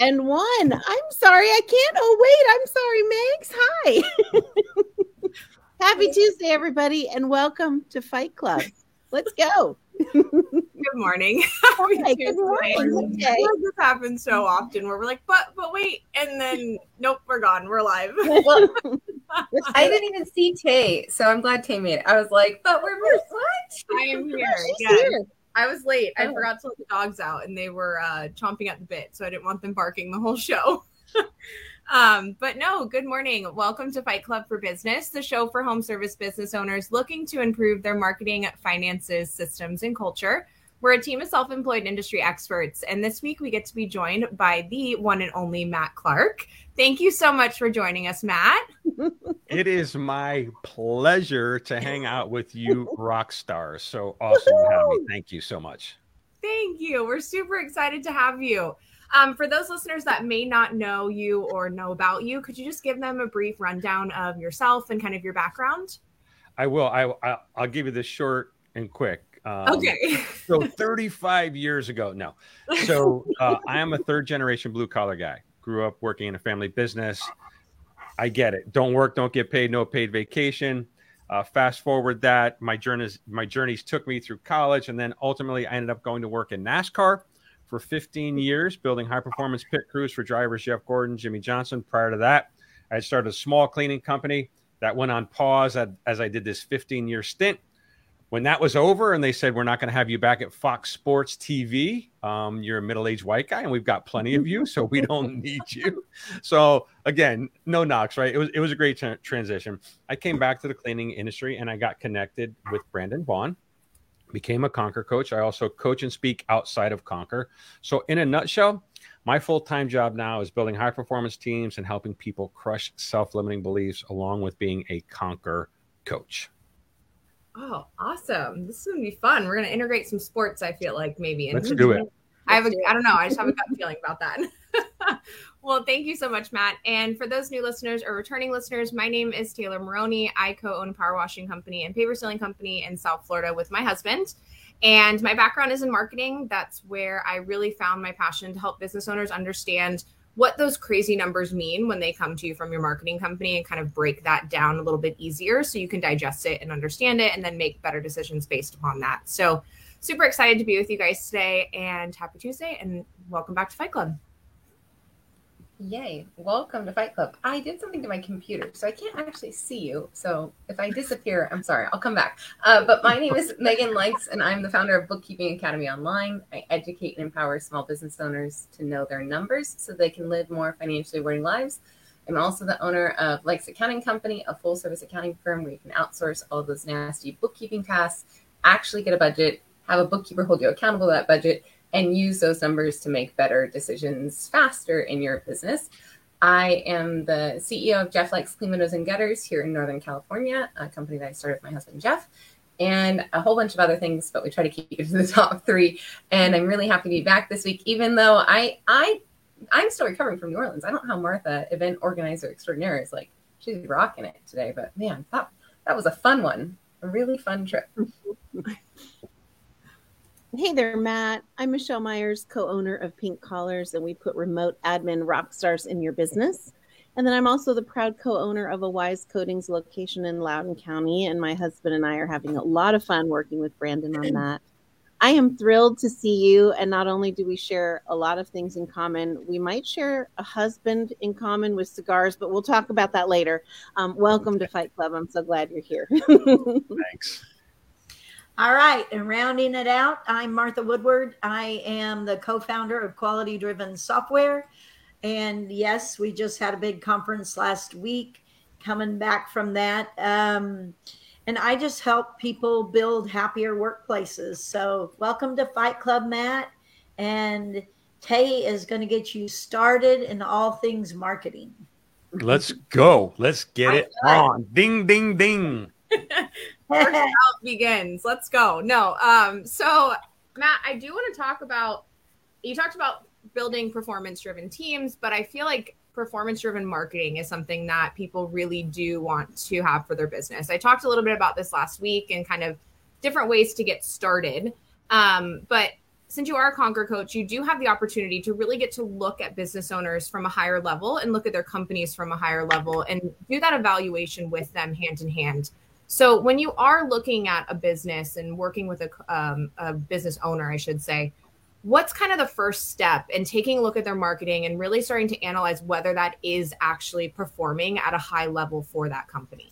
And one. I'm sorry, I can't. Oh, wait, I'm sorry, Megs. Hi. Happy Tuesday, everybody, and welcome to Fight Club. Let's go. Good morning. Happy Hi, good morning. Tuesday. Okay. This happens so often where we're like, but but wait, and then nope, we're gone. We're live. Well, I didn't even see Tay, so I'm glad Tay made it. I was like, but we're what? I am here. She's Yes. here. I was late. I Oh. forgot to let the dogs out, and they were uh, chomping at the bit, so I didn't want them barking the whole show. um, but no, good morning. Welcome to Fight Club for Business, the show for home service business owners looking to improve their marketing, finances, systems, and culture. We're a team of self employed industry experts, and this week we get to be joined by the one and only Matt Clark. Thank you so much for joining us, Matt. It is my pleasure to hang out with you rock stars. So awesome to have me. Thank you so much. Thank you. We're super excited to have you. Um, for those listeners that may not know you or know about you, could you just give them a brief rundown of yourself and kind of your background? I will. I, I I'll give you this short and quick. Um, okay. So 35 years ago, no. So uh, I am a third generation blue collar guy. Grew up working in a family business. I get it. Don't work, don't get paid, no paid vacation. Uh, fast forward that my journeys my journeys took me through college, and then ultimately I ended up going to work in NASCAR for 15 years, building high performance pit crews for drivers Jeff Gordon, Jimmie Johnson. Prior to that, I had started a small cleaning company that went on pause as, as I did this 15 year stint when that was over and they said we're not going to have you back at fox sports tv um, you're a middle-aged white guy and we've got plenty of you so we don't need you. So again no knocks right? It was, it was a great tra- transition. I came back to the cleaning industry and i got connected with brandon vaughn became a conquer coach. I also coach and speak outside of conquer. So in a nutshell my full-time job now is building high performance teams and helping people crush self-limiting beliefs along with being a conquer coach Oh, awesome. This is going to be fun. We're going to integrate some sports, I feel like, maybe. let's into do it I have a, I don't know. I just have a gut feeling about that. well, thank you so much, Matt. And for those new listeners or returning listeners, my name is Taylor Maroney. I co-own a power washing company and paver sealing company in South Florida with my husband. And my background is in marketing. That's where I really found my passion to help business owners understand what those crazy numbers mean when they come to you from your marketing company and kind of break that down a little bit easier so you can digest it and understand it and then make better decisions based upon that. So, super excited to be with you guys today and happy Tuesday and welcome back to Fight Club. Yay! Welcome to Fight Club. I did something to my computer, so I can't actually see you. So if I disappear, I'm sorry. I'll come back. Uh, but my name is Megan Likes, and I'm the founder of Bookkeeping Academy Online. I educate and empower small business owners to know their numbers so they can live more financially rewarding lives. I'm also the owner of Likes Accounting Company, a full service accounting firm where you can outsource all those nasty bookkeeping tasks, actually get a budget, have a bookkeeper hold you accountable to that budget, and use those numbers to make better decisions faster in your business. I am the CEO of Jeff Likes Clean Windows and Gutters here in Northern California, a company that I started with my husband Jeff, and a whole bunch of other things, but we try to keep it to the top three. And I'm really happy to be back this week, even though I I I'm still recovering from New Orleans. I don't know how Martha, event organizer extraordinaire, is like she's rocking it today. But man, that that was a fun one, a really fun trip. Hey there, Matt. I'm Michelle Myers, co owner of Pink Collars, and we put remote admin rock stars in your business. And then I'm also the proud co owner of a Wise Coatings location in Loudoun County. And my husband and I are having a lot of fun working with Brandon on that. I am thrilled to see you. And not only do we share a lot of things in common, we might share a husband in common with cigars, but we'll talk about that later. Um, welcome to Fight Club. I'm so glad you're here. thanks All right, and rounding it out, I'm Martha Woodward. I am the co founder of Quality Driven Software. And yes, we just had a big conference last week coming back from that. Um, and I just help people build happier workplaces. So, welcome to Fight Club, Matt. And Tay is going to get you started in all things marketing. Let's go. Let's get I it on. Ding, ding, ding. out begins. Let's go. No. Um, so Matt, I do want to talk about you talked about building performance driven teams, but I feel like performance driven marketing is something that people really do want to have for their business. I talked a little bit about this last week and kind of different ways to get started. Um, but since you are a Conquer coach, you do have the opportunity to really get to look at business owners from a higher level and look at their companies from a higher level and do that evaluation with them hand in hand. So when you are looking at a business and working with a, um, a business owner, I should say, what's kind of the first step in taking a look at their marketing and really starting to analyze whether that is actually performing at a high level for that company?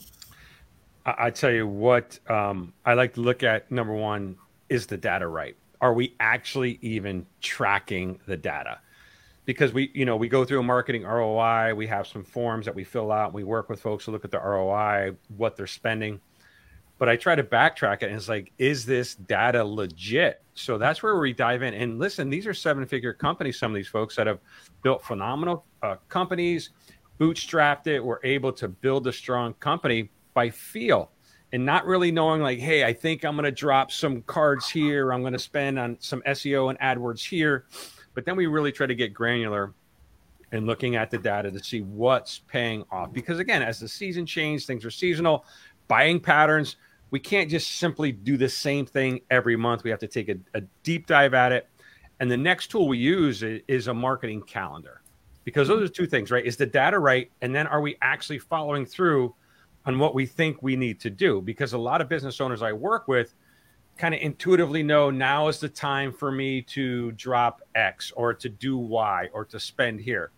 I, tell you what, um, I like to look at number one is the data right? Are we actually even tracking the data? Because we, you know, we go through a marketing ROI, we have some forms that we fill out, we work with folks to look at the ROI, what they're spending. But I try to backtrack it and it's like, is this data legit? So that's where we dive in. And listen, these are seven figure companies, some of these folks that have built phenomenal uh, companies, bootstrapped it, were able to build a strong company by feel and not really knowing like hey i think i'm going to drop some cards here i'm going to spend on some seo and adwords here but then we really try to get granular and looking at the data to see what's paying off. Because again as the season changes things are seasonal buying patterns we can't just simply do the same thing every month. We have to take a, a deep dive at it. And the next tool we use is, is a marketing calendar. Because those are two things right? Is the data right? And then are we actually following through on what we think we need to do? Because a lot of business owners I work with kind of intuitively know now is the time for me to drop X or to do Y or to spend here.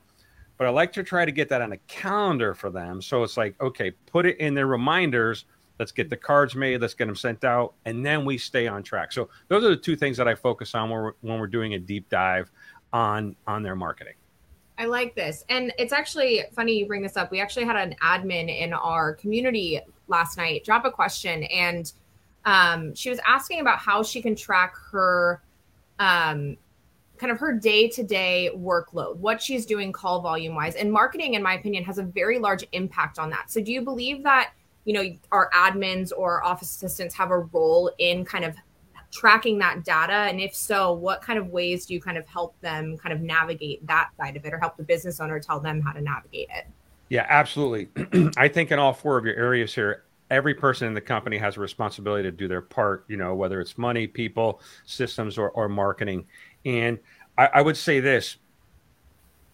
But I like to try to get that on a calendar for them. So it's like, okay, put it in their reminders. Let's get the cards made. Let's get them sent out, and then we stay on track. So those are the two things that I focus on when we're, when we're doing a deep dive on on their marketing. I like this. And it's actually funny you bring this up. We actually had an admin in our community last night drop a question and um, she was asking about how she can track her um, kind of her day-to-day workload what she's doing call volume wise and marketing in my opinion has a very large impact on that. So do you believe that you know our admins or office assistants have a role in kind of tracking that data? And if so what kind of ways do you kind of help them kind of navigate that side of it or help the business owner tell them how to navigate it? Yeah, absolutely. I think in all four of your areas here, every person in the company has a responsibility to do their part, you know, whether it's money, people, systems, or, or marketing. And I, I would say this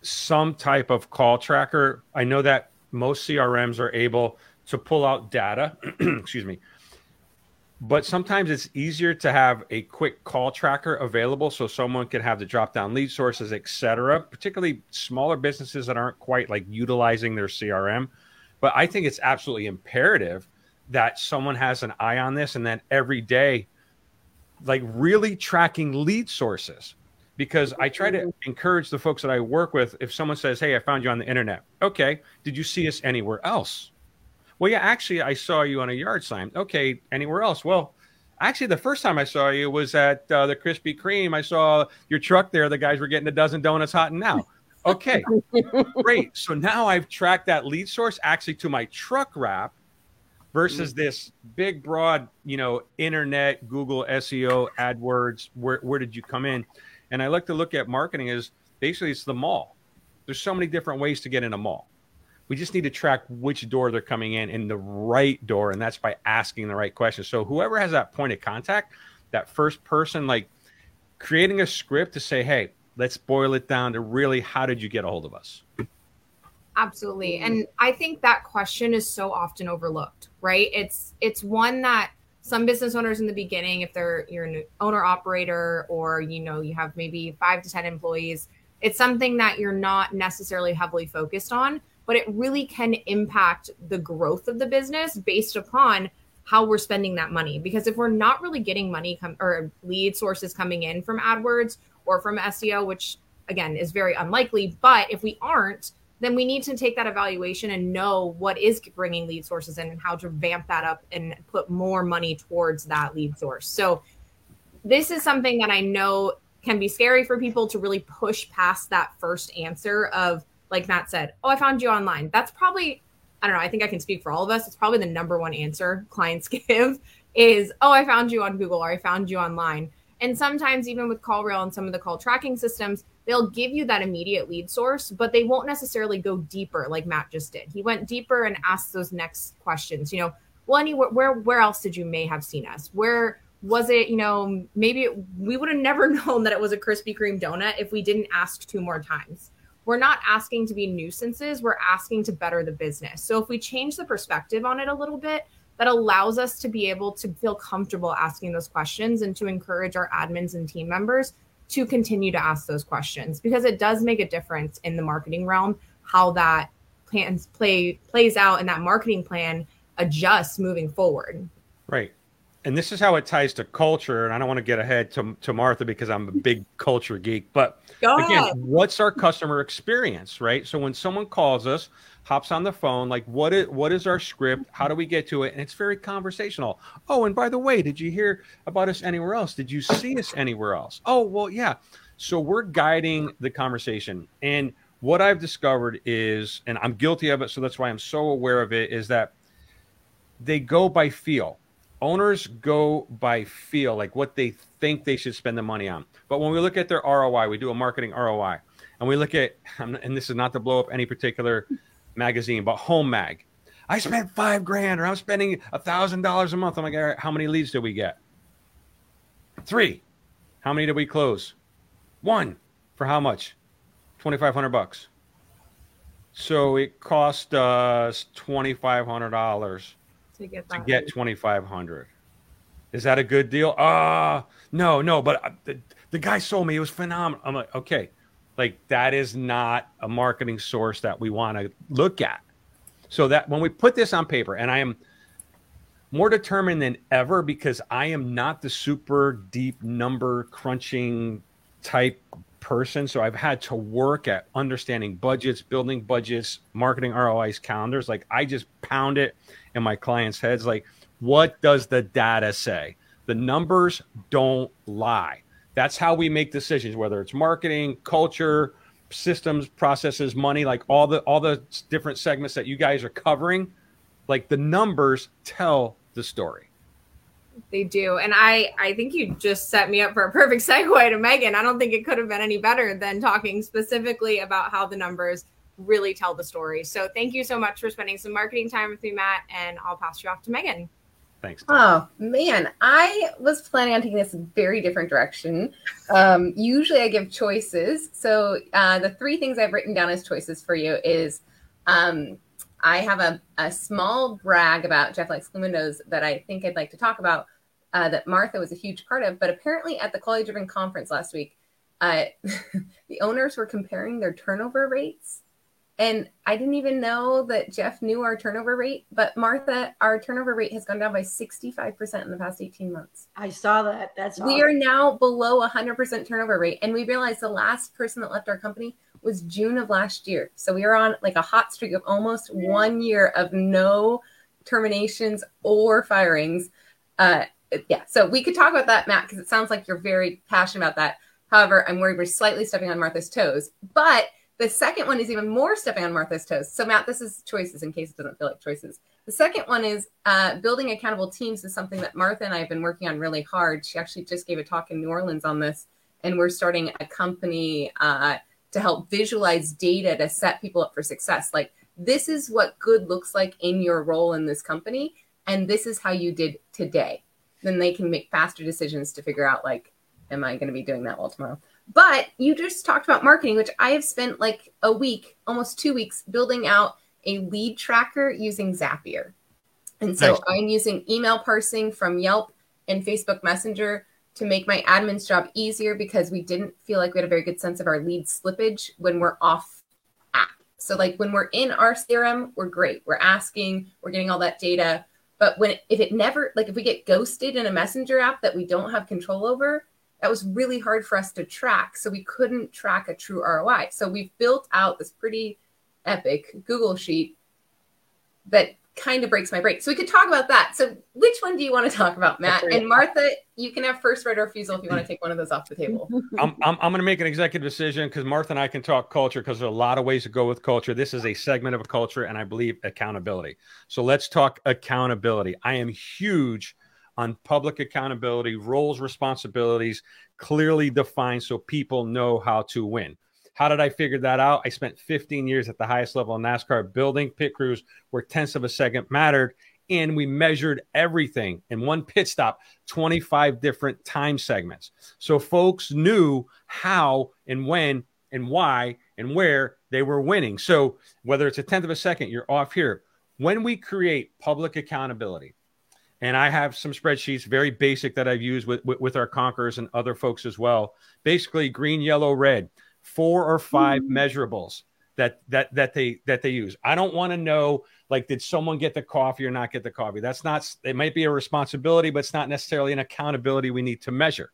some type of call tracker. I know that most CRMs are able to pull out data, excuse me, but sometimes it's easier to have a quick call tracker available so someone can have the drop down lead sources, et cetera, particularly smaller businesses that aren't quite like utilizing their CRM. But I think it's absolutely imperative that someone has an eye on this and then every day, like really tracking lead sources. Because I try to encourage the folks that I work with if someone says, Hey, I found you on the internet. Okay. Did you see us anywhere else? Well, yeah, actually, I saw you on a yard sign. Okay, anywhere else? Well, actually, the first time I saw you was at uh, the Krispy Kreme. I saw your truck there. The guys were getting a dozen donuts hot and now. Okay, great. So now I've tracked that lead source actually to my truck wrap versus this big, broad, you know, internet, Google, SEO, AdWords. Where, where did you come in? And I like to look at marketing as basically it's the mall. There's so many different ways to get in a mall. We just need to track which door they're coming in in the right door, and that's by asking the right questions. So whoever has that point of contact, that first person, like creating a script to say, "Hey, let's boil it down to really how did you get a hold of us?" Absolutely. Mm-hmm. And I think that question is so often overlooked, right? It's it's one that some business owners in the beginning, if they're you're an owner operator or you know you have maybe five to ten employees, it's something that you're not necessarily heavily focused on, but it really can impact the growth of the business based upon how we're spending that money. Because if we're not really getting money come or lead sources coming in from AdWords or from SEO, which again is very unlikely, but if we aren't, then we need to take that evaluation and know what is bringing lead sources in and how to vamp that up and put more money towards that lead source. So this is something that I know can be scary for people to really push past that first answer of like Matt said, oh, I found you online. That's probably, I don't know, I think I can speak for all of us. It's probably the number one answer clients give is, oh, I found you on Google or I found you online. And sometimes, even with CallRail and some of the call tracking systems, they'll give you that immediate lead source, but they won't necessarily go deeper like Matt just did. He went deeper and asked those next questions. You know, well, anywhere, where, where else did you may have seen us? Where was it? You know, maybe it, we would have never known that it was a Krispy Kreme donut if we didn't ask two more times. We're not asking to be nuisances. We're asking to better the business. So if we change the perspective on it a little bit, that allows us to be able to feel comfortable asking those questions and to encourage our admins and team members to continue to ask those questions because it does make a difference in the marketing realm how that plans play plays out and that marketing plan adjusts moving forward. Right. And this is how it ties to culture. And I don't want to get ahead to, to Martha because I'm a big culture geek. But Go again, ahead. what's our customer experience, right? So when someone calls us, hops on the phone, like what is what is our script? How do we get to it? And it's very conversational. Oh, and by the way, did you hear about us anywhere else? Did you see us anywhere else? Oh, well, yeah. So we're guiding the conversation. And what I've discovered is, and I'm guilty of it, so that's why I'm so aware of it, is that they go by feel. Owners go by feel, like what they think they should spend the money on. But when we look at their ROI, we do a marketing ROI, and we look at, and this is not to blow up any particular magazine, but Home Mag. I spent five grand, or I'm spending a thousand dollars a month. I'm like, all right, how many leads did we get? Three. How many did we close? One. For how much? Twenty five hundred bucks. So it cost us twenty five hundred dollars To get to get 2500 is that a good deal ah no no but uh, the, the guy sold me it was phenomenal i'm like okay like that is not a marketing source that we want to look at so that when we put this on paper and i am more determined than ever because i am not the super deep number crunching type person so i've had to work at understanding budgets building budgets marketing rois calendars like i just pound it in my clients' heads like, what does the data say? The numbers don't lie. That's how we make decisions, whether it's marketing, culture, systems, processes, money, like all the all the different segments that you guys are covering. Like the numbers tell the story. They do. And I I think you just set me up for a perfect segue to Megan. I don't think it could have been any better than talking specifically about how the numbers really tell the story. So thank you so much for spending some marketing time with me, Matt, and I'll pass you off to Megan. Thanks. Oh man, I was planning on taking this very different direction. Um, usually, I give choices. So uh, the three things I've written down as choices for you is um, I have a, a small brag about Jeff Likes Windows that I think I'd like to talk about uh, that Martha was a huge part of. But apparently, at the Quality Driven conference last week, uh, the owners were comparing their turnover rates. And I didn't even know that Jeff knew our turnover rate, but Martha, our turnover rate has gone down by 65% in the past 18 months. I saw that. That's We awesome. are now below 100% turnover rate. And we realized the last person that left our company was June of last year. So we are on like a hot streak of almost one year of no terminations or firings. Uh, yeah. So we could talk about that, Matt, because it sounds like you're very passionate about that. However, I'm worried we're slightly stepping on Martha's toes. But the second one is even more on Martha's toes. So, Matt, this is choices in case it doesn't feel like choices. The second one is uh, building accountable teams is something that Martha and I have been working on really hard. She actually just gave a talk in New Orleans on this, and we're starting a company uh, to help visualize data to set people up for success. Like, this is what good looks like in your role in this company, and this is how you did today. Then they can make faster decisions to figure out, like, am I going to be doing that well tomorrow? But you just talked about marketing, which I have spent like a week, almost two weeks, building out a lead tracker using Zapier. And so Nice. I'm using email parsing from Yelp and Facebook Messenger to make my admin's job easier because we didn't feel like we had a very good sense of our lead slippage when we're off app. So like when we're in our CRM, we're great. We're asking, we're getting all that data. But when if it never like if we get ghosted in a messenger app that we don't have control over, that was really hard for us to track. So we couldn't track a true ROI. So we've built out this pretty epic Google sheet that kind of breaks my brain. So we could talk about that. So which one do you want to talk about, Matt? And Martha, you can have first right of refusal if you want to take one of those off the table. I'm, I'm, I'm going to make an executive decision because Martha and I can talk culture because there's a lot of ways to go with culture. This is a segment of a culture, and I believe accountability. So let's talk accountability. I am huge on public accountability, roles, responsibilities clearly defined so people know how to win. How did I figure that out? I spent 15 years at the highest level in NASCAR building pit crews where tenths of a second mattered. And we measured everything in one pit stop, 25 different time segments. So folks knew how and when and why and where they were winning. So whether it's a tenth of a second, you're off here. When we create public accountability, and I have some spreadsheets, very basic that I've used with, with, with our conquerors and other folks as well. Basically, green, yellow, red four or 5 Mm-hmm. measurables that that that they that they use. I don't want to know like did someone get the coffee or not get the coffee. That's not it might be a responsibility, but it's not necessarily an accountability we need to measure.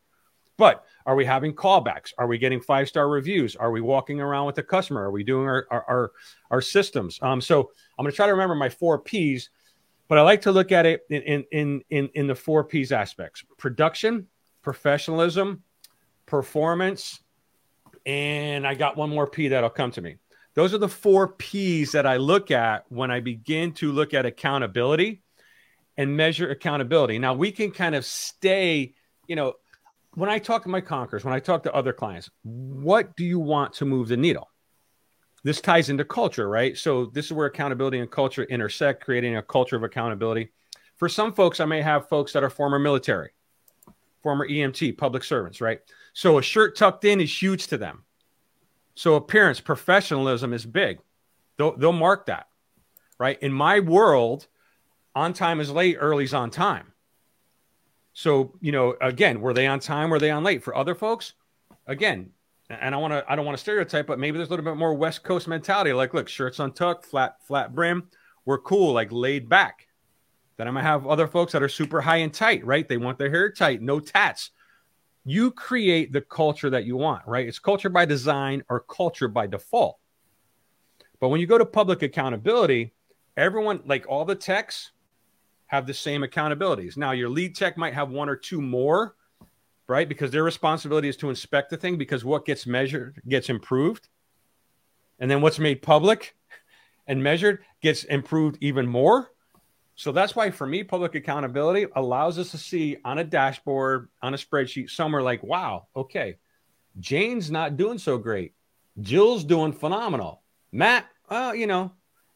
But are we having callbacks? Are we getting five star reviews? Are we walking around with the customer? Are we doing our our our, our systems? Um, so I'm going to try to remember my four P's, but I like to look at it in in in in, the four P's aspects: production, professionalism, performance, and I got one more P that'll come to me. Those are the four P's that I look at when I begin to look at accountability and measure accountability. Now we can kind of stay, you know, when I talk to my conquerors, when I talk to other clients, what do you want to move the needle? This ties into culture, right? So this is where accountability and culture intersect, creating a culture of accountability. For some folks, I may have folks that are former military, former EMT, public servants, right? So a shirt tucked in is huge to them. So appearance, professionalism is big. They'll, they'll mark that, right? In my world, on time is late, early's on time. So, you know, again, were they on time? Were they on late? For other folks, again, and I want to, I don't want to stereotype, but maybe there's a little bit more West Coast mentality. Like, look, shirts untucked, flat, flat brim. We're cool, like laid back. Then I'm gonna have other folks that are super high and tight, right? They want their hair tight, no tats you create the culture that you want, right? It's culture by design or culture by default. But when you go to public accountability, everyone, like all the techs, have the same accountabilities. Now, your lead tech might have one or two more, right? Because their responsibility is to inspect the thing because what gets measured gets improved. And then what's made public and measured gets improved even more. So that's why for me, public accountability allows us to see on a dashboard, on a spreadsheet, somewhere like, wow, okay, Jane's not doing so great. Jill's doing phenomenal. Matt, you know,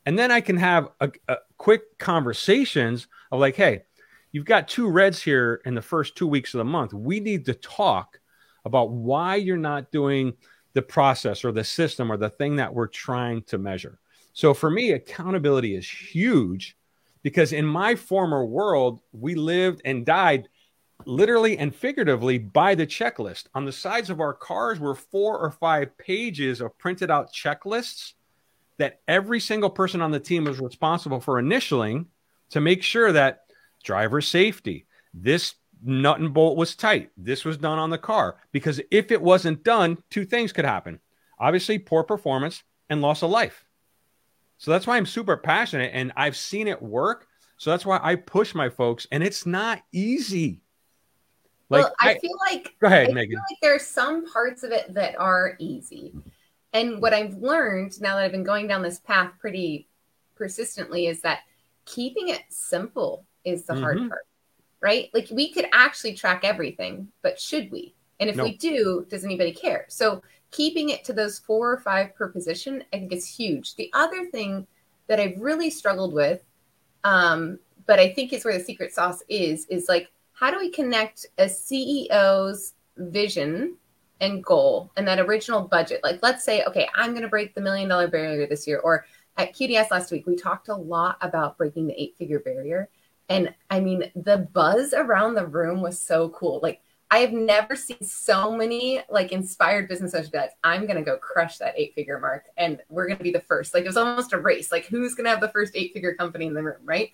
and then I can have a, a quick conversations of like, hey, you've got two reds here in the first two weeks of the month. We need to talk about why you're not doing the process or the system or the thing that we're trying to measure. So for me, accountability is huge because in my former world, we lived and died literally and figuratively by the checklist. On the sides of our cars were four or five pages of printed out checklists that every single person on the team was responsible for initialing to make sure that driver safety, this nut and bolt was tight, this was done on the car. Because if it wasn't done, two things could happen obviously, poor performance and loss of life. So that's why I'm super passionate and I've seen it work. So that's why I push my folks, and it's not easy. Like, well, I, I- feel like go ahead, I Megan. feel like there are some parts of it that are easy. And what I've learned now that I've been going down this path pretty persistently is that keeping it simple is the hard Mhm. part, right? Like we could actually track everything, but should we? And if No. we do, does anybody care? So keeping it to those four or five per position, I think is huge. The other thing that I've really struggled with, um, but I think is where the secret sauce is, is like how do we connect a CEO's vision and goal and that original budget? Like, let's say, okay, I'm going to break the million dollar barrier this year. Or at QDS last week, we talked a lot about breaking the eight figure barrier. And I mean, the buzz around the room was so cool. Like, I have never seen so many like inspired business owners be like, I'm gonna go crush that eight figure mark and we're gonna be the first. Like it was almost a race. Like who's gonna have the first eight figure company in the room, right?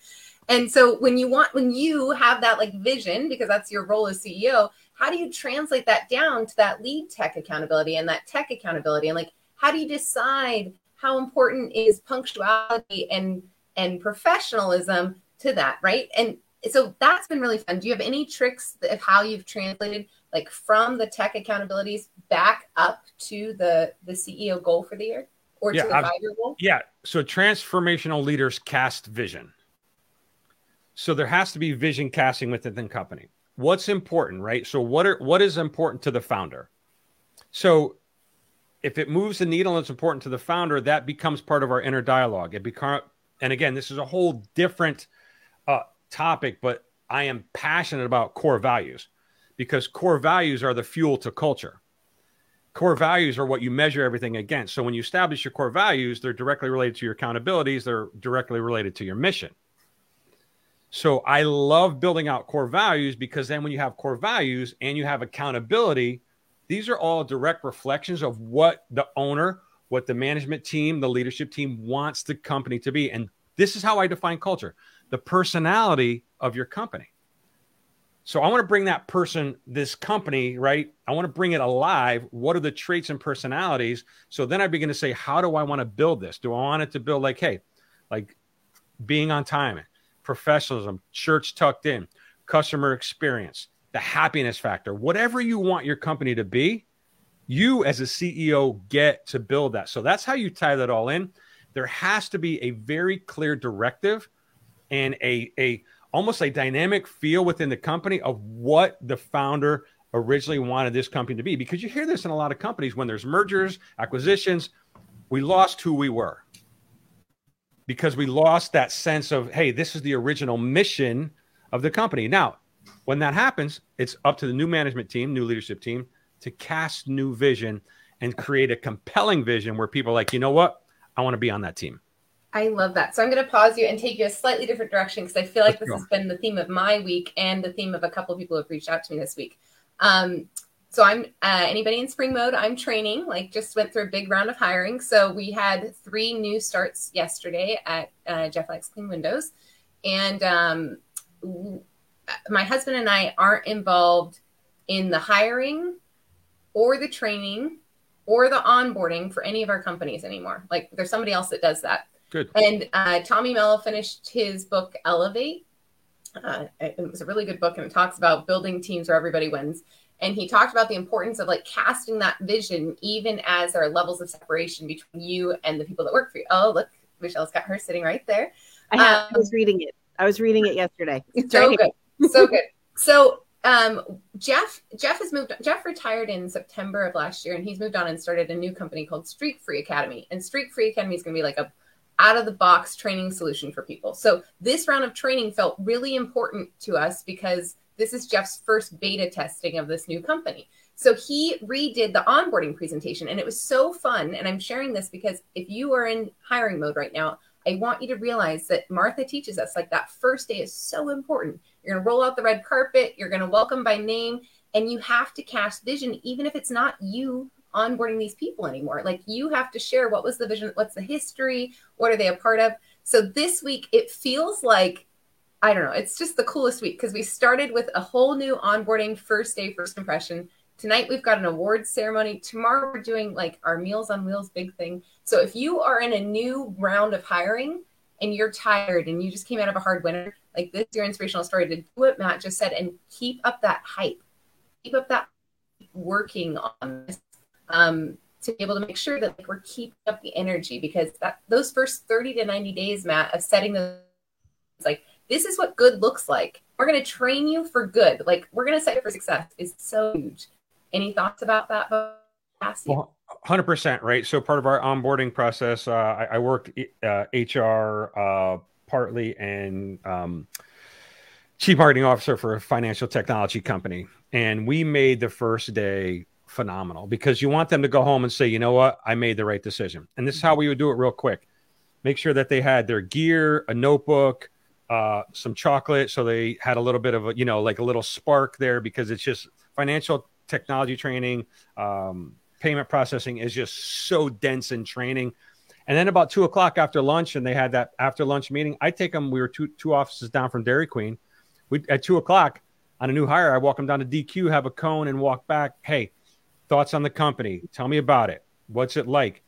And so when you want when you have that like vision, because that's your role as CEO, how do you translate that down to that lead tech accountability and that tech accountability? And like how do you decide how important is punctuality and and professionalism to that, right? And so that's been really fun. Do you have any tricks of how you've translated like from the tech accountabilities back up to the the CEO goal for the year or Yeah, to the I've- five year goal? Yeah. So transformational leaders cast vision. So there has to be vision casting within the company. What's important, right? So what are what is important to the founder? So if it moves the needle and it's important to the founder, that becomes part of our inner dialogue. It become and again, this is a whole different topic, but I am passionate about core values because core values are the fuel to culture core values are what you measure everything against. So when you establish your core values, they're directly related to your accountabilities, they're directly related to your mission. So I love building out core values because then when you have core values and you have accountability, these are all direct reflections of what the owner, what the management team, the leadership team wants the company to be. And this is how I define culture the personality of your company. So I want to bring that person, this company, right? I want to bring it alive. What are the traits and personalities? So then I begin to say, how do I want to build this? Do I want it to build like, hey, like being on time, professionalism, church tucked in, customer experience, the happiness factor, whatever you want your company to be, you as a CEO get to build that. So that's how you tie that all in. There has to be a very clear directive and a a almost a dynamic feel within the company of what the founder originally wanted this company to be. Because you hear this in a lot of companies when there's mergers acquisitions we lost who we were. Because we lost that sense of hey this is the original mission of the company. Now when that happens it's up to the new management team new leadership team to cast new vision and create a compelling vision where people are like you know what? I want to be on that team I love that. So I'm going to pause you and take you a slightly different direction because I feel like Let's this go. has been the theme of my week and the theme of a couple of people who have reached out to me this week. Um, so I'm uh, anybody in spring mode. I'm training. Like just went through a big round of hiring. So we had three new starts yesterday at uh, Jeff Likes Clean Windows, and um, my husband and I aren't involved in the hiring or the training or the onboarding for any of our companies anymore. Like there's somebody else that does that. Good And uh, Tommy Mello finished his book Elevate. Uh, it it was a really good book, and it talks about building teams where everybody wins. And he talked about the importance of like casting that vision, even as there are levels of separation between you and the people that work for you. Oh, look, Michelle's got her sitting right there. I, have, I Um, was reading it. I was reading it yesterday. It's so right good so good so um jeff jeff has moved jeff retired in september of last year and he's moved on and started a new company called streak free academy and streak free academy is going to be like a out of the box training solution for people. So this round of training felt really important to us because this is jeff's first beta testing of this new company. So he redid the onboarding presentation and it was so fun. And i'm sharing this because if you are in hiring mode right now I want you to realize that Martha teaches us like that first day is so important. You're going to roll out the red carpet, you're going to welcome by name, and you have to cast vision, even if it's not you onboarding these people anymore. Like you have to share what was the vision, what's the history, what are they a part of. So this week, it feels like I don't know. It's just the coolest week because we started with a whole new onboarding first day, first impression. Tonight we've got an awards ceremony. Tomorrow we're doing like our Meals on Wheels big thing. So if you are in a new round of hiring and you're tired and you just came out of a hard winter, like this is your inspirational story to do what Matt just said and keep up that hype. Keep up that working on this. Um, to be able to make sure that like, we're keeping up the energy because that those first 30 to 90 days, Matt, of setting the like this is what good looks like. We're going to train you for good. Like we're going to set you for success is so huge. Any thoughts about that? Well, hundred percent, right? So part of our onboarding process, uh, I, I worked uh, HR uh, partly and um, chief marketing officer for a financial technology company, and we made the first day phenomenal because you want them to go home and say, you know what, I made the right decision. And this is how we would do it real quick. Make sure that they had their gear, a notebook, uh, some chocolate, so they had a little bit of a, you know, like a little spark there because it's just financial technology training. Um, payment processing is just so dense in training. And then about two o'clock after lunch, and they had that after lunch meeting. I take them. We were two two offices down from Dairy Queen. We at two o'clock on a new hire. I walk them down to DQ, have a cone, and walk back. Hey, thoughts on the company? Tell me about it. What's it like?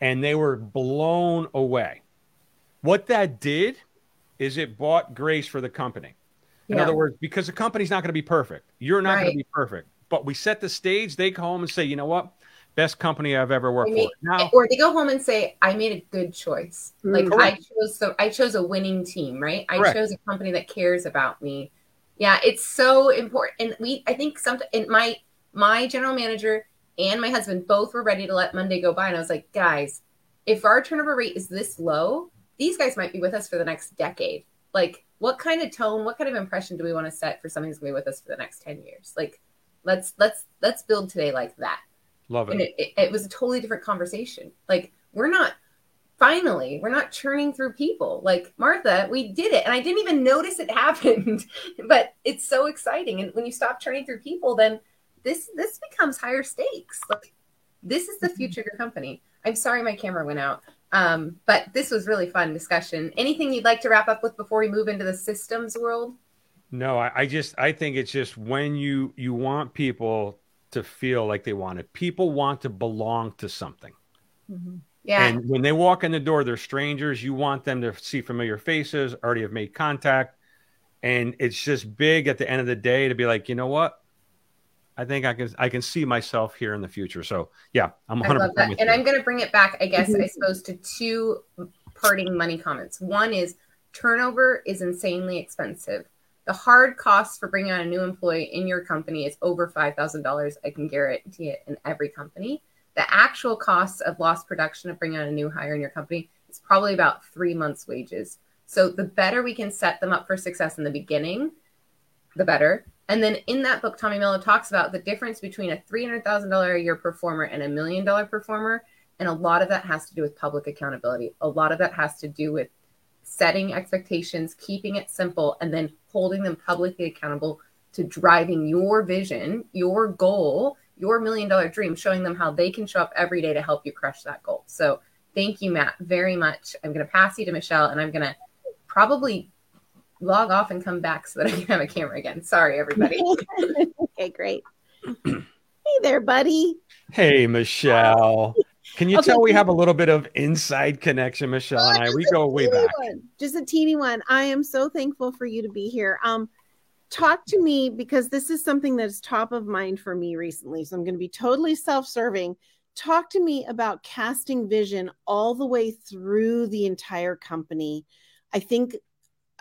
And they were blown away what that did is it bought grace for the company. In Yeah. other words, because the company's not going to be perfect, you're not going to be perfect. But we set the stage. They go home and say, you know what, best company I've ever worked I mean, for. Now, or they go home and say, "I made a good choice. Mm. Like I chose the I chose a winning team, right? I Correct. chose a company that cares about me." Yeah, it's so important. And we, I think, some and my my general manager and my husband both were ready to let Monday go by, and I was like, guys, if our turnover rate is this low, these guys might be with us for the next decade. Like, what kind of tone, what kind of impression do we want to set for something who's gonna be with us for the next ten years? Like, let's let's let's build today like that love and it. it, it, it was a totally different conversation. Like we're not finally we're not churning through people. Like Martha, we did it, and I didn't even notice it happened. but it's so exciting, and when you stop churning through people, then this this becomes higher stakes. Like this is the future of your company. I'm sorry my camera went out. Um, but this was really fun discussion. Anything you'd like to wrap up with before we move into the systems world? No, I, I just I think it's just when you you want people to feel like they want it. People want to belong to something. Yeah. And when they walk in the door, they're strangers. You want them to see familiar faces, already have made contact. And it's just big at the end of the day to be like, you know what? I think I can I can see myself here in the future. So yeah, I'm 100 I love that. And you. I'm going to bring it back, I guess, mm-hmm. I suppose, to two parting money comments. One is turnover is insanely expensive. The hard cost for bringing on a new employee in your company is over $5,000. I can guarantee it in every company. The actual cost of lost production of bringing on a new hire in your company is probably about three months' wages. So the better we can set them up for success in the beginning, the better. And then in that book, Tommy Mello talks about the difference between a $300,000 a year performer and a million dollar performer. And a lot of that has to do with public accountability. A lot of that has to do with setting expectations, keeping it simple, and then holding them publicly accountable to driving your vision, your goal, your million dollar dream, showing them how they can show up every day to help you crush that goal. So thank you, Matt, very much. I'm going to pass you to Michelle and I'm going to probably log off and come back so that I can have a camera again. Sorry, everybody. okay, great. hey there, buddy. Hey, Michelle. Can you Okay. tell we have a little bit of inside connection, Michelle and I? We go way back. one, Just a teeny one. I am so thankful for you to be here. Um, talk to me because this is something that's top of mind for me recently. So I'm going to be totally self-serving. Talk to me about casting vision all the way through the entire company. I think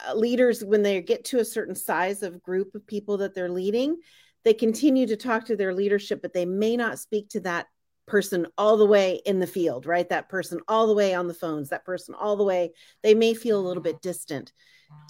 Uh, leaders, when they get to a certain size of group of people that they're leading, they continue to talk to their leadership, but they may not speak to that person all the way in the field, right? That person all the way on the phones, that person all the way. They may feel a little bit distant.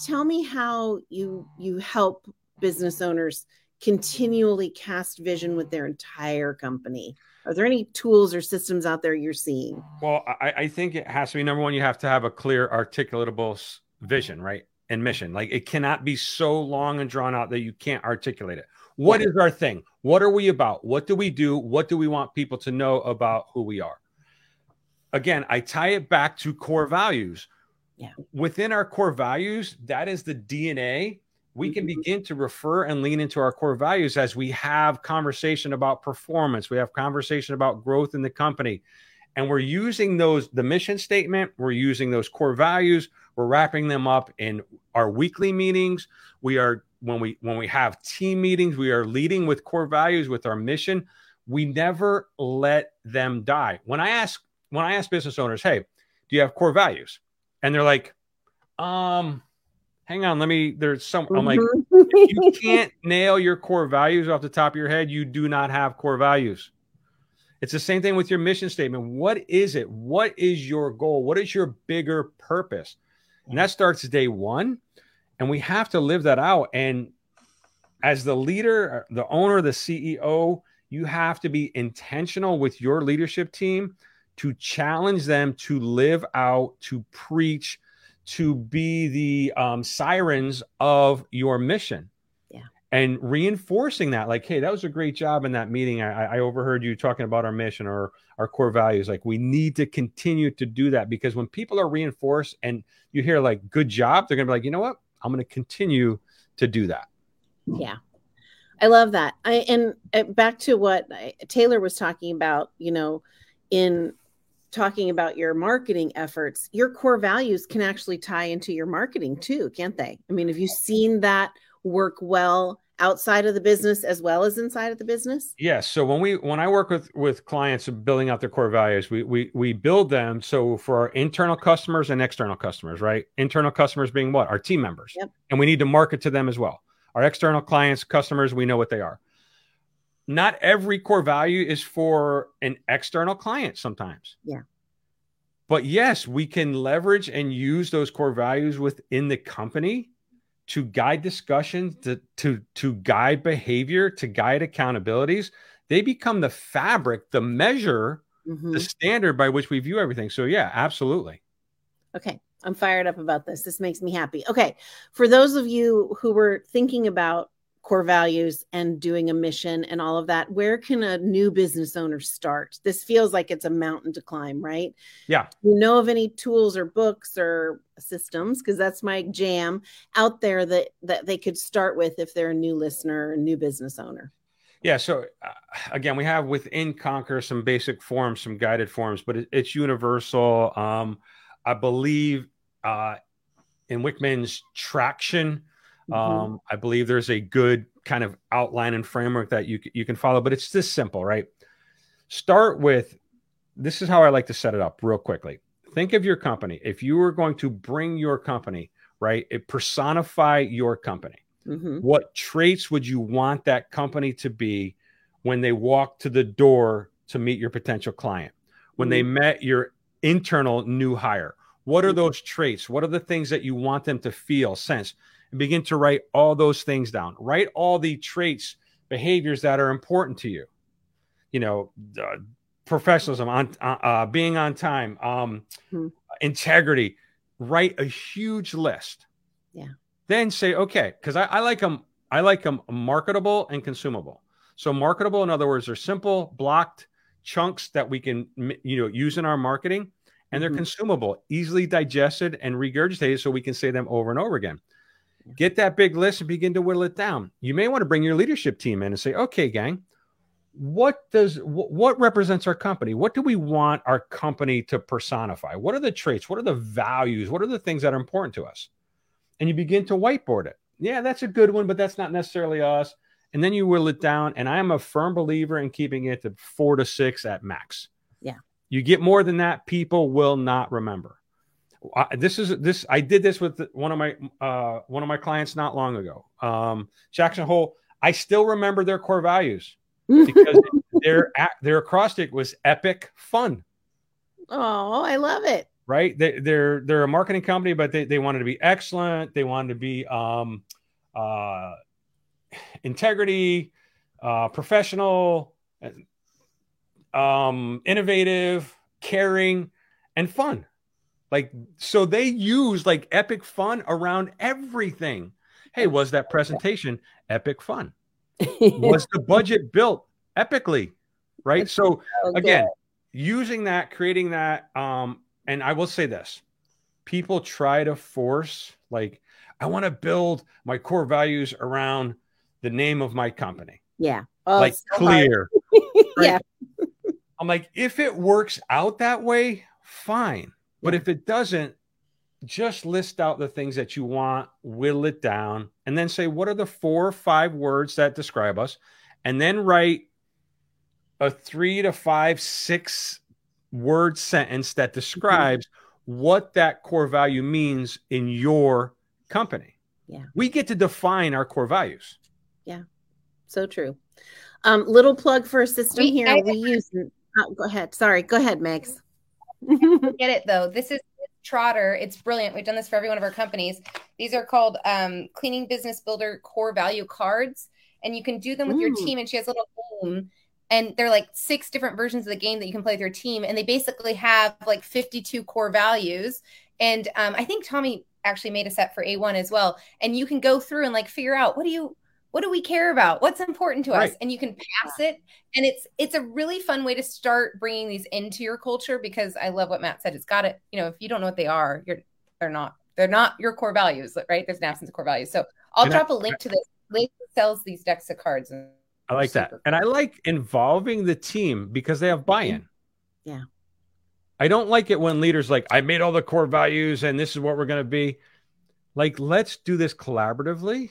Tell me how you you help business owners continually cast vision with their entire company. Are there any tools or systems out there you're seeing? Well, I, I think it has to be number one, you have to have a clear, articulatable vision, right? And mission. Like it cannot be so long and drawn out that you can't articulate it. What is our thing? What are we about? What do we do? What do we want people to know about who we are? Again, I tie it back to core values. Yeah. Within our core values, that is the DNA. We can Mhm. begin to refer and lean into our core values as we have conversation about performance. We have conversation about growth in the company and we're using those the mission statement we're using those core values we're wrapping them up in our weekly meetings we are when we when we have team meetings we are leading with core values with our mission we never let them die when i ask when i ask business owners hey do you have core values and they're like um hang on let me there's some i'm like you can't nail your core values off the top of your head, you do not have core values. It's the same thing with your mission statement. What is it? What is your goal? What is your bigger purpose? And that starts day one. And we have to live that out. And as the leader, the owner, the CEO, you have to be intentional with your leadership team to challenge them to live out, to preach, to be the um, sirens of your mission and reinforcing that like hey that was a great job in that meeting I, I overheard you talking about our mission or our core values like we need to continue to do that because when people are reinforced and you hear like good job they're gonna be like you know what i'm gonna continue to do that Yeah. I love that. I and uh, back to what I, Taylor was talking about, you know, in talking about your marketing efforts, your core values can actually tie into your marketing too, can't they? I mean, have you seen that work well outside of the business as well as inside of the business? Yes. So when we when I work with with clients building out their core values, we we we build them so for our internal customers and external customers, right? Internal customers being what? Our team members. Yep. And we need to market to them as well. Our external clients, customers, we know what they are. Not every core value is for an external client sometimes. Yeah. But yes, we can leverage and use those core values within the company to guide discussions, to, to, to guide behavior, to guide accountabilities. They become the fabric, the measure, Mhm. the standard by which we view everything. So, yeah, absolutely. Okay. I'm fired up about this. This makes me happy. Okay. For those of you who were thinking about core values and doing a mission and all of that, where can a new business owner start? This feels like it's a mountain to climb, right? Yeah. You know of any tools or books or systems because that's my jam out there that that they could start with if they're a new listener, a new business owner. Yeah. So uh, again, we have within Conquer some basic forms, some guided forms, but it, it's universal. Um, I believe uh, in Wickman's traction, Mhm. um, I believe there's a good kind of outline and framework that you you can follow, but it's this simple, right? Start with this is how I like to set it up real quickly. Think of your company. If you were going to bring your company, right, it personify your company Mhm. what traits would you want that company to be when they walk to the door to meet your potential client when they met your internal new hire what are those traits what are the things that you want them to feel sense and begin to write all those things down write all the traits behaviors that are important to you you know uh, professionalism on uh, uh, being on time um, Hmm. integrity write a huge list Yeah. then say okay because I, I like them i like them marketable and consumable so marketable in other words they're simple blocked chunks that we can you know use in our marketing and they're Mhm. consumable easily digested and regurgitated so we can say them over and over again get that big list and begin to whittle it down. You may want to bring your leadership team in and say okay gang what does wh- what represents our company? What do we want our company to personify? What are the traits? What are the values? What are the things that are important to us? And you begin to whiteboard it. Yeah that's a good one but that's not necessarily us. And then you whittle it down and i am a firm believer in keeping it to four to six at max. Yeah. you get more than that people will not remember I, this is this i did this with one of my uh one of my clients not long ago. Um jackson hole i still remember their core values because their their acrostic was epic fun. Oh, I love it. right? They, they're they're a marketing company but they, they wanted to be excellent. They wanted to be um uh integrity uh professional um innovative caring and fun like so they use like epic fun around everything. Hey was that presentation epic fun? Was the budget built epically right? So again using that creating that um and i will say this. People try to force like i want to build my core values around the name of my company. Yeah. Oh, like so hard. clear. Yeah. i'm like if it works out that way fine but if it doesn't just list out the things that you want whittle it down and then say what are the four or five words that describe us and then write a three to five six word sentence that describes what that core value means in your company Yeah. we get to define our core values Yeah. So true. Um, little plug for a system We- here. I- we use. Oh, go ahead. Sorry. Go ahead, Megs. get it though. This is Trotter. It's brilliant. We've done this for every one of our companies. These are called um, Cleaning Business Builder Core Value Cards, and you can do them with your team. And she has a little game, and they're like six different versions of the game that you can play with your team, and they basically have like 52 core values. And um, I think Tommy actually made a set for A1 as well. And you can go through and like figure out what do you what do we care about what's important to us Right. and you can pass it and it's it's a really fun way to start bringing these into your culture because i love what matt said it's got it you know if you don't know what they are you're they're not they're not your core values right there's an absence of core values so i'll And drop a link to this link sells these decks of cards and I like that. Super. And I like involving the team because they have mm-hmm. buy in. Yeah. I don't like it when leaders like, I made all the core values and this is what we're going to be. Like, let's do this collaboratively.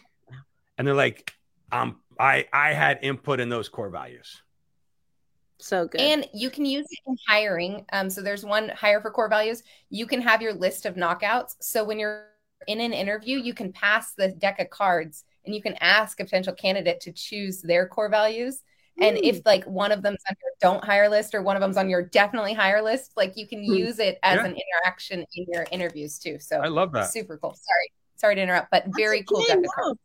And they're like, um, I, I had input in those core values. So good. And you can use it in hiring. Um, so there's one hire for core values. You can have your list of knockouts. So when you're in an interview, you can pass the deck of cards and you can ask a potential candidate to choose their core values. And if like one of them's on your don't hire list or one of them's on your definitely hire list, like you can Hmm. use it as Yeah. an interaction in your interviews too. So I love that. super cool. Sorry, sorry to interrupt, but very cool okay, deck of cards.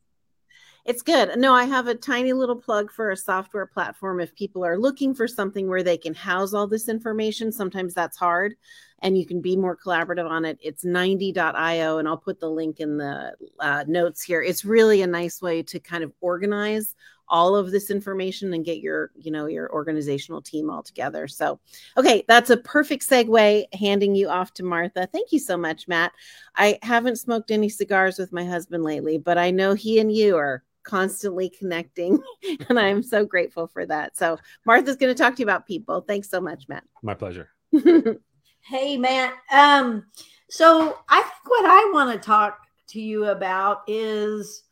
It's good. No, I have a tiny little plug for a software platform. If people are looking for something where they can house all this information, sometimes that's hard and you can be more collaborative on it. It's 90.io, and I'll put the link in the uh, notes here. It's really a nice way to kind of organize all of this information and get your you know your organizational team all together so okay that's a perfect segue handing you off to martha thank you so much matt i haven't smoked any cigars with my husband lately but i know he and you are constantly connecting and i'm so grateful for that so martha's going to talk to you about people thanks so much matt My pleasure. Hey, Matt. Um, so I think what I want to talk to you about is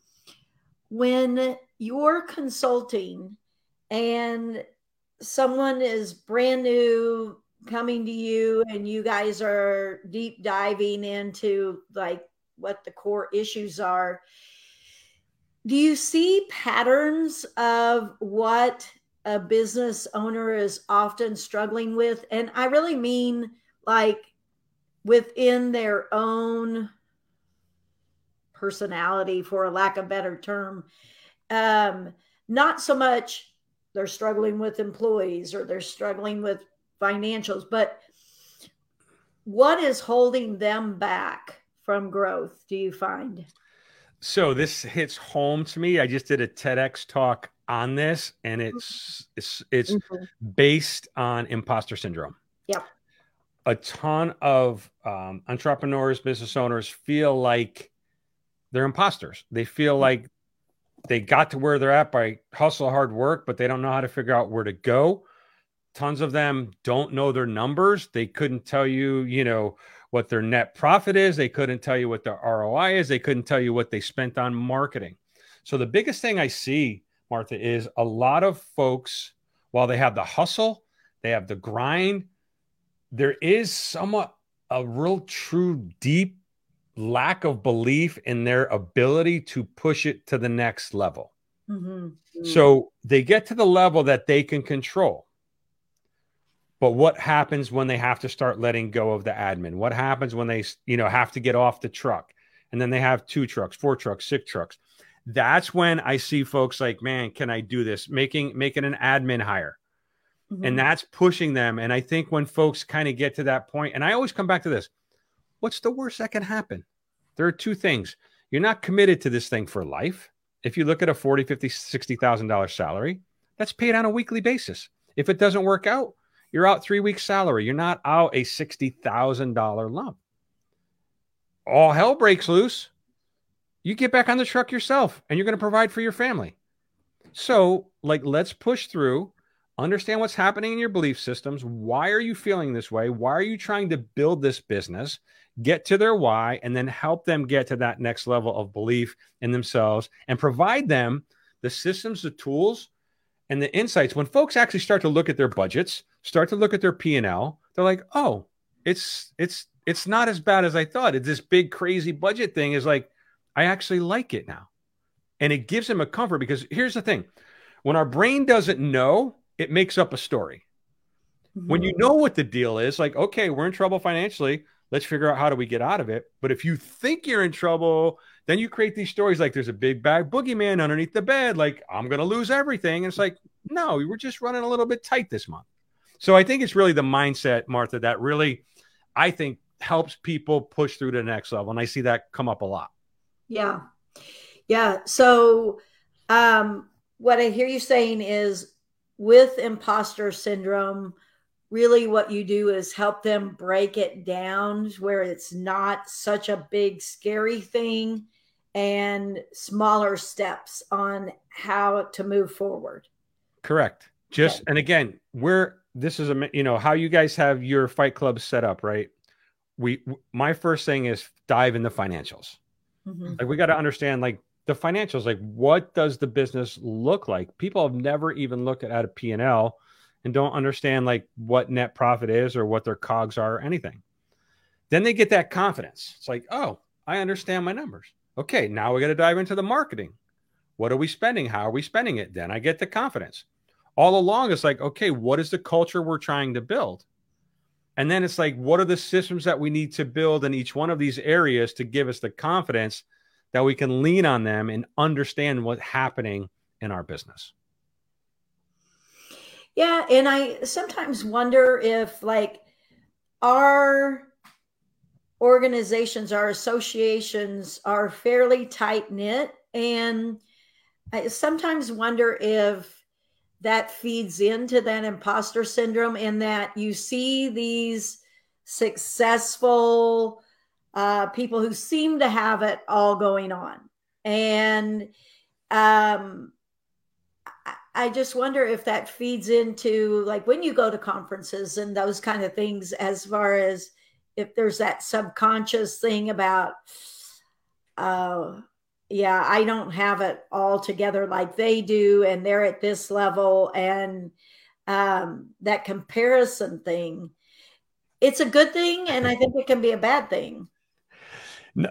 when you're consulting and someone is brand new coming to you and you guys are deep diving into like what the core issues are do you see patterns of what a business owner is often struggling with? And i really mean like within their own personality for a lack of better term um not so much they're struggling with employees or they're struggling with financials but what is holding them back from growth do you find So this hits home to me. I just did a TEDx talk on this, and it's it's it's Mhm. based on imposter syndrome. Yep. A ton of um, entrepreneurs, business owners feel like they're imposters. They feel like they got to where they're at by hustle, hard work, but they don't know how to figure out where to go. Tons of them don't know their numbers. They couldn't tell you, you know, what their net profit is. They couldn't tell you what their ROI is. They couldn't tell you what they spent on marketing. So the biggest thing I see, Martha, is a lot of folks, while they have the hustle, they have the grind, there is somewhat a real true deep lack of belief in their ability to push it to the next level. Mhm. So they get to the level that they can control. But what happens when they have to start letting go of the admin? What happens when they, you know, have to get off the truck and then they have two trucks, four trucks, six trucks? That's when I see folks like, man, can I do this? Making making an admin hire. Mhm. And that's pushing them. And I think when folks kind of get to that point, and I always come back to this, what's the worst that can happen? There are two things. You're not committed to this thing for life. If you look at a 40, 50, 60,000 dollar salary, that's paid on a weekly basis. If it doesn't work out, you're out three weeks salary. You're not out a $60,000 lump. All hell breaks loose. You get back on the truck yourself and you're going to provide for your family. So, like, let's push through, understand what's happening in your belief systems. Why are you feeling this way? Why are you trying to build this business? Get to their why and then help them get to that next level of belief in themselves and provide them the systems, the tools, and the insights. When folks actually start to look at their budgets, start to look at their P&L, they're like, "Oh, it's it's it's not as bad as I thought. It's this big crazy budget thing is like I actually like it now." And it gives them a comfort because here's the thing. When our brain doesn't know, it makes up a story. When you mm-hmm. know what the deal is, like, okay, we're in trouble financially. Let's figure out how do we get out of it. But if you think you're in trouble, then you create these stories like there's a big bad boogeyman underneath the bed, like I'm going to lose everything. And it's like, no, we're just running a little bit tight this month. So I think it's really the mindset, Martha, that really, I think, helps people push through to the next level. And I see that come up a lot. Yeah. Yeah. So, um, what I hear you saying is with imposter syndrome, really what you do is help them break it down where it's not such a big, scary thing and smaller steps on how to move forward. Correct. Just and again, we're this is a you know how you guys have your fight club set up, right? We my first thing is dive in the financials. Mhm. Like we got to understand like the financials. Like what does the business look like? People have never even looked at, at a P and L and don't understand like what net profit is or what their cogs are or anything. Then they get that confidence. It's like, oh, I understand my numbers. Okay, now we got to dive into the marketing. What are we spending? How are we spending it? Then I get the confidence. All along, it's like, okay, what is the culture we're trying to build? And then it's like, what are the systems that we need to build in each one of these areas to give us the confidence that we can lean on them and understand what's happening in our business? Yeah, and I sometimes wonder if like our organizations, our associations are fairly tight knit, and I sometimes wonder if that feeds into that imposter syndrome, in that you see these successful uh, people who seem to have it all going on, and um, I- just wonder if that feeds into like when you go to conferences and those kind of things, as far as if there's that subconscious thing about, uh, yeah, I don't have it all together like they do, and they're at this level, and um, that comparison thing. It's a good thing, and I think it can be a bad thing.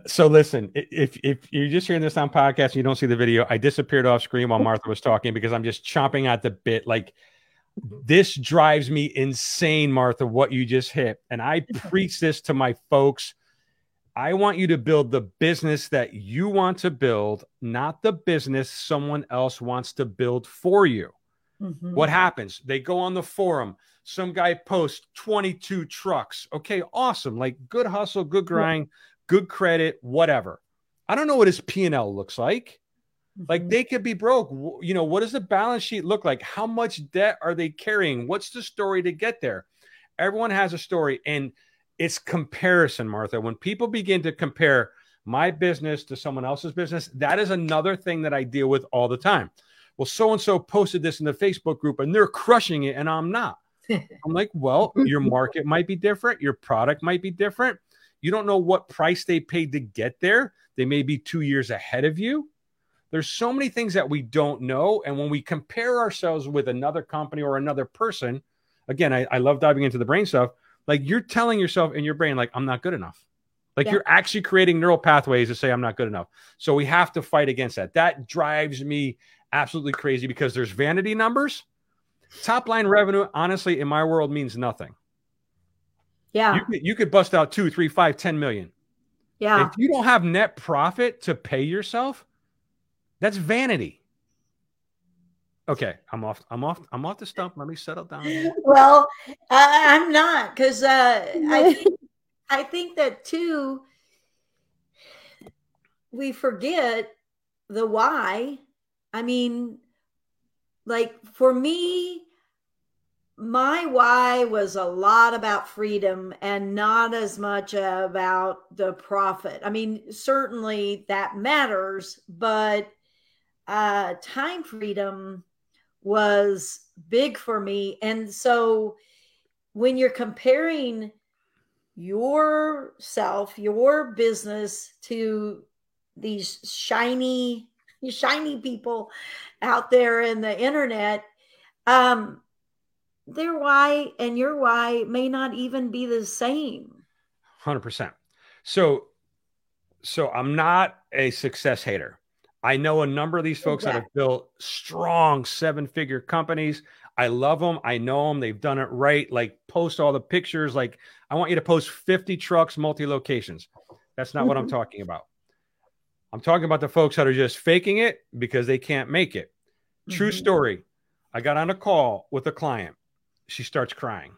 So listen, if if you're just hearing this on podcast and you don't see the video, I disappeared off screen while Martha was talking because I'm just chomping at the bit. Like this drives me insane, Martha, what you just hit. And I preach this to my folks. I want you to build the business that you want to build, not the business someone else wants to build for you. Mhm. What happens? They go on the forum. Some guy posts 22 trucks. Okay, awesome. Like good hustle, good grind, good credit, whatever. I don't know what his P&L looks like. Like Mhm. they could be broke. You know, what does the balance sheet look like? How much debt are they carrying? What's the story to get there? Everyone has a story and it's comparison, Martha. When people begin to compare my business to someone else's business, that is another thing that I deal with all the time. Well, so and so posted this in the Facebook group and they're crushing it and I'm not. I'm like, well, your market might be different, your product might be different. You don't know what price they paid to get there. They may be 2 years ahead of you. There's so many things that we don't know and when we compare ourselves with another company or another person, again, I, I love diving into the brain stuff. Like you're telling yourself in your brain, like, I'm not good enough. Like Yeah. you're actually creating neural pathways to say, I'm not good enough. So we have to fight against that. That drives me absolutely crazy because there's vanity numbers. Top line revenue, honestly, in my world means nothing. yeah, You could, you could bust out two, three, five, ten million. yeah. If you don't have net profit to pay yourself, that's vanity. Okay, I'm off. I'm off. I'm off the stump. Let me settle down. here. well I, i'm not because uh, I, think, I think that too we forget the why i mean like for me my why was a lot about freedom and not as much about the profit i mean certainly that matters but uh time freedom was big for me. And so when you're comparing yourself, your business to these shiny, shiny people out there in the internet, um, their why and your why may not even be the same. Hundred percent. So, so I'm not a success hater. I know a number of these folks that have built strong seven-figure companies. I love them. I know them. They've done it right. Like post all the pictures. Like I want you to post 50 trucks, multi locations. That's not what I'm Mhm. talking about. I'm talking about the folks that are just faking it because they can't make it. True Mhm. story. I got on a call with a client. She starts crying.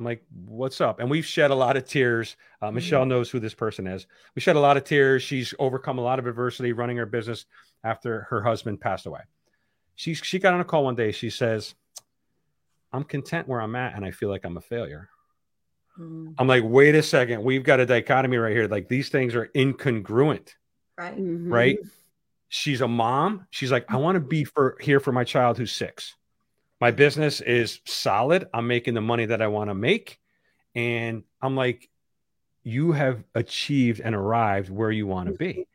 I'm like, what's up? And we've shed a lot of tears. Uh, Michelle knows who this person is. We shed a lot of tears. She's overcome a lot of adversity running her business after her husband passed away. She, she got on a call one day. She says, I'm content where I'm at and I feel like I'm a failure. Mm, I'm like, wait a second. We've got a dichotomy right here. Like these things are incongruent Right. Mhm. right? She's a mom. She's like, I want to be for here for my child who's six. My business is solid. I'm making the money that I want to make. And I'm like, you have achieved and arrived where you want to be.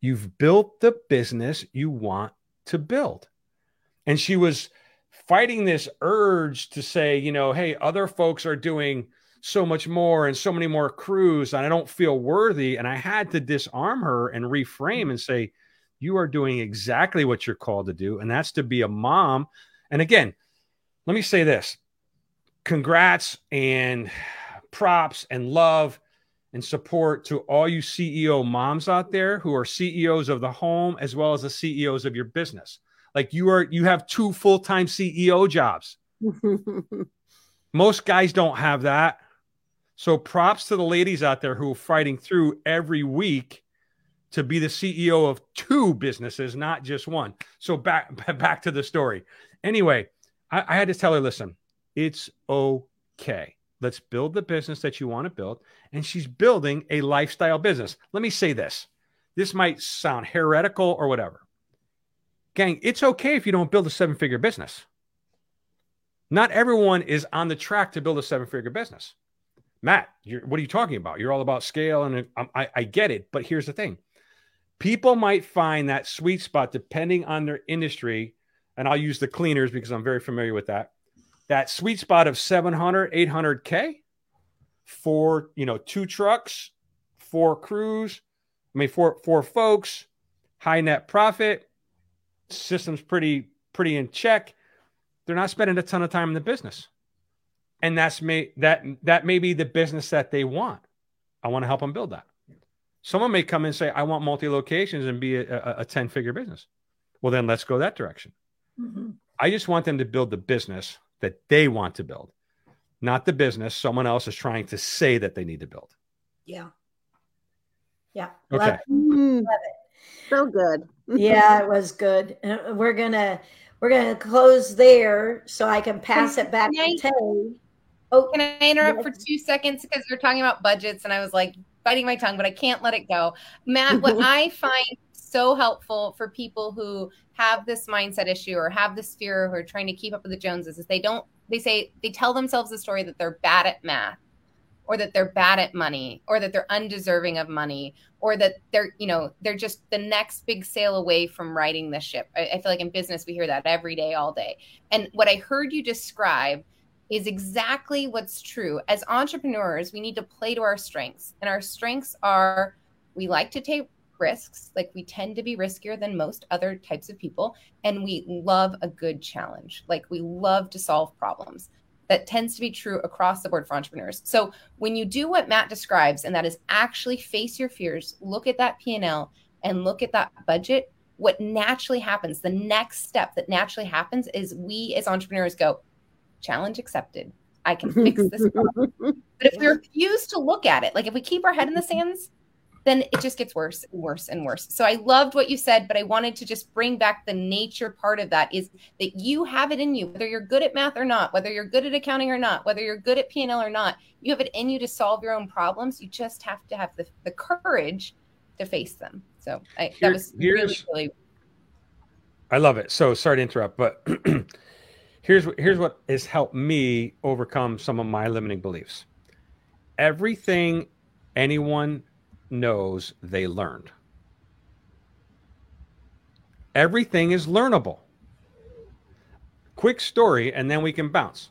You've built the business you want to build. And she was fighting this urge to say, you know, hey, other folks are doing so much more and so many more crews, and I don't feel worthy. And I had to disarm her and reframe and say, you are doing exactly what you're called to do, and that's to be a mom. And again, let me say this congrats and props and love and support to all you CEO moms out there who are CEOs of the home as well as the CEOs of your business. Like you are, you have two full time CEO jobs. Most guys don't have that. So props to the ladies out there who are fighting through every week to be the CEO of two businesses, not just one. So back back to the story. Anyway, I, I had to tell her, listen, it's okay. Let's build the business that you want to build. And she's building a lifestyle business. Let me say this. This might sound heretical or whatever. Gang, it's okay if you don't build a seven figure business. Not everyone is on the track to build a seven figure business. Matt, what are you talking about? You're all about scale, and um, I, I get it. But here's the thing people might find that sweet spot depending on their industry. And I'll use the cleaners because I'm very familiar with that. That sweet spot of 700, 800K for, you know, two trucks, four crews, I mean, four, four folks, high net profit, system's pretty, pretty in check. They're not spending a ton of time in the business and that's may that that may be the business that they want. I want to help them build that. Someone may come and say, "I want multi locations and be a, a ten figure business." Well, then let's go that direction. Mm-hmm. I just want them to build the business that they want to build, not the business someone else is trying to say that they need to build. Yeah. Yeah. Okay. Love, Mm, love it. so good. yeah, it was good. Uh, We're gonna we're gonna close there so I can pass it back Can I- to Tay. Oh, Can I interrupt for two seconds because you're talking about budgets and I was like biting my tongue, but I can't let it go. Matt, what I find so helpful for people who have this mindset issue or have this fear or are trying to keep up with the Joneses is they don't they say they tell themselves the story that they're bad at math or that they're bad at money or that they're undeserving of money or that they're you know they're just the next big sale away from riding the ship. I, I feel like in business we hear that every day all day. And what i heard you describe is exactly what's true. As entrepreneurs we need to play to our strengths and our strengths are we like to take risks like we tend to be riskier than most other types of people and we love a good challenge like we love to solve problems that tends to be true across the board for entrepreneurs. So when you do what Matt describes, and that is actually face your fears, look at that P&L and look at that budget, what naturally happens, the next step that naturally happens is we as entrepreneurs go, challenge accepted. I can fix this problem. But if we refuse to look at it, like if we keep our head in the sands, then it just gets worse and worse and worse. So I loved what you said, but I wanted to just bring back the nature part of that is that you have it in you, whether you're good at math or not, whether you're good at accounting or not, whether you're good at P&L or not, you have it in you to solve your own problems. You just have to have the, the courage to face them. So I, Here- that was really, really I love it. So sorry to interrupt, but here's here's what has helped me overcome some of my limiting beliefs. Everything anyone knows they learned. Everything is learnable. Quick story, and then we can bounce.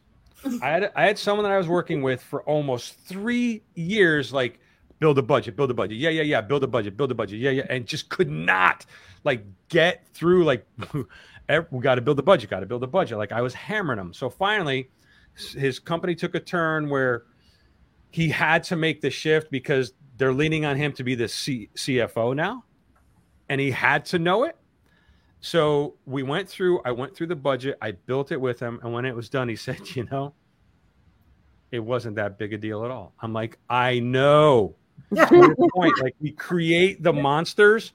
I had I had someone that I was working with for almost three years, like build a budget, build a budget, yeah, yeah, yeah, build a budget, build a budget, yeah, yeah, and just could not like get through like we got to build a budget, got to build a budget. Like I was hammering him. So finally, his company took a turn where he had to make the shift because they're leaning on him to be the C- CFO now, and he had to know it. So we went through. I went through the budget. I built it with him, and when it was done, he said, "You know, it wasn't that big a deal at all." I'm like, "I know." Point, like we create the monsters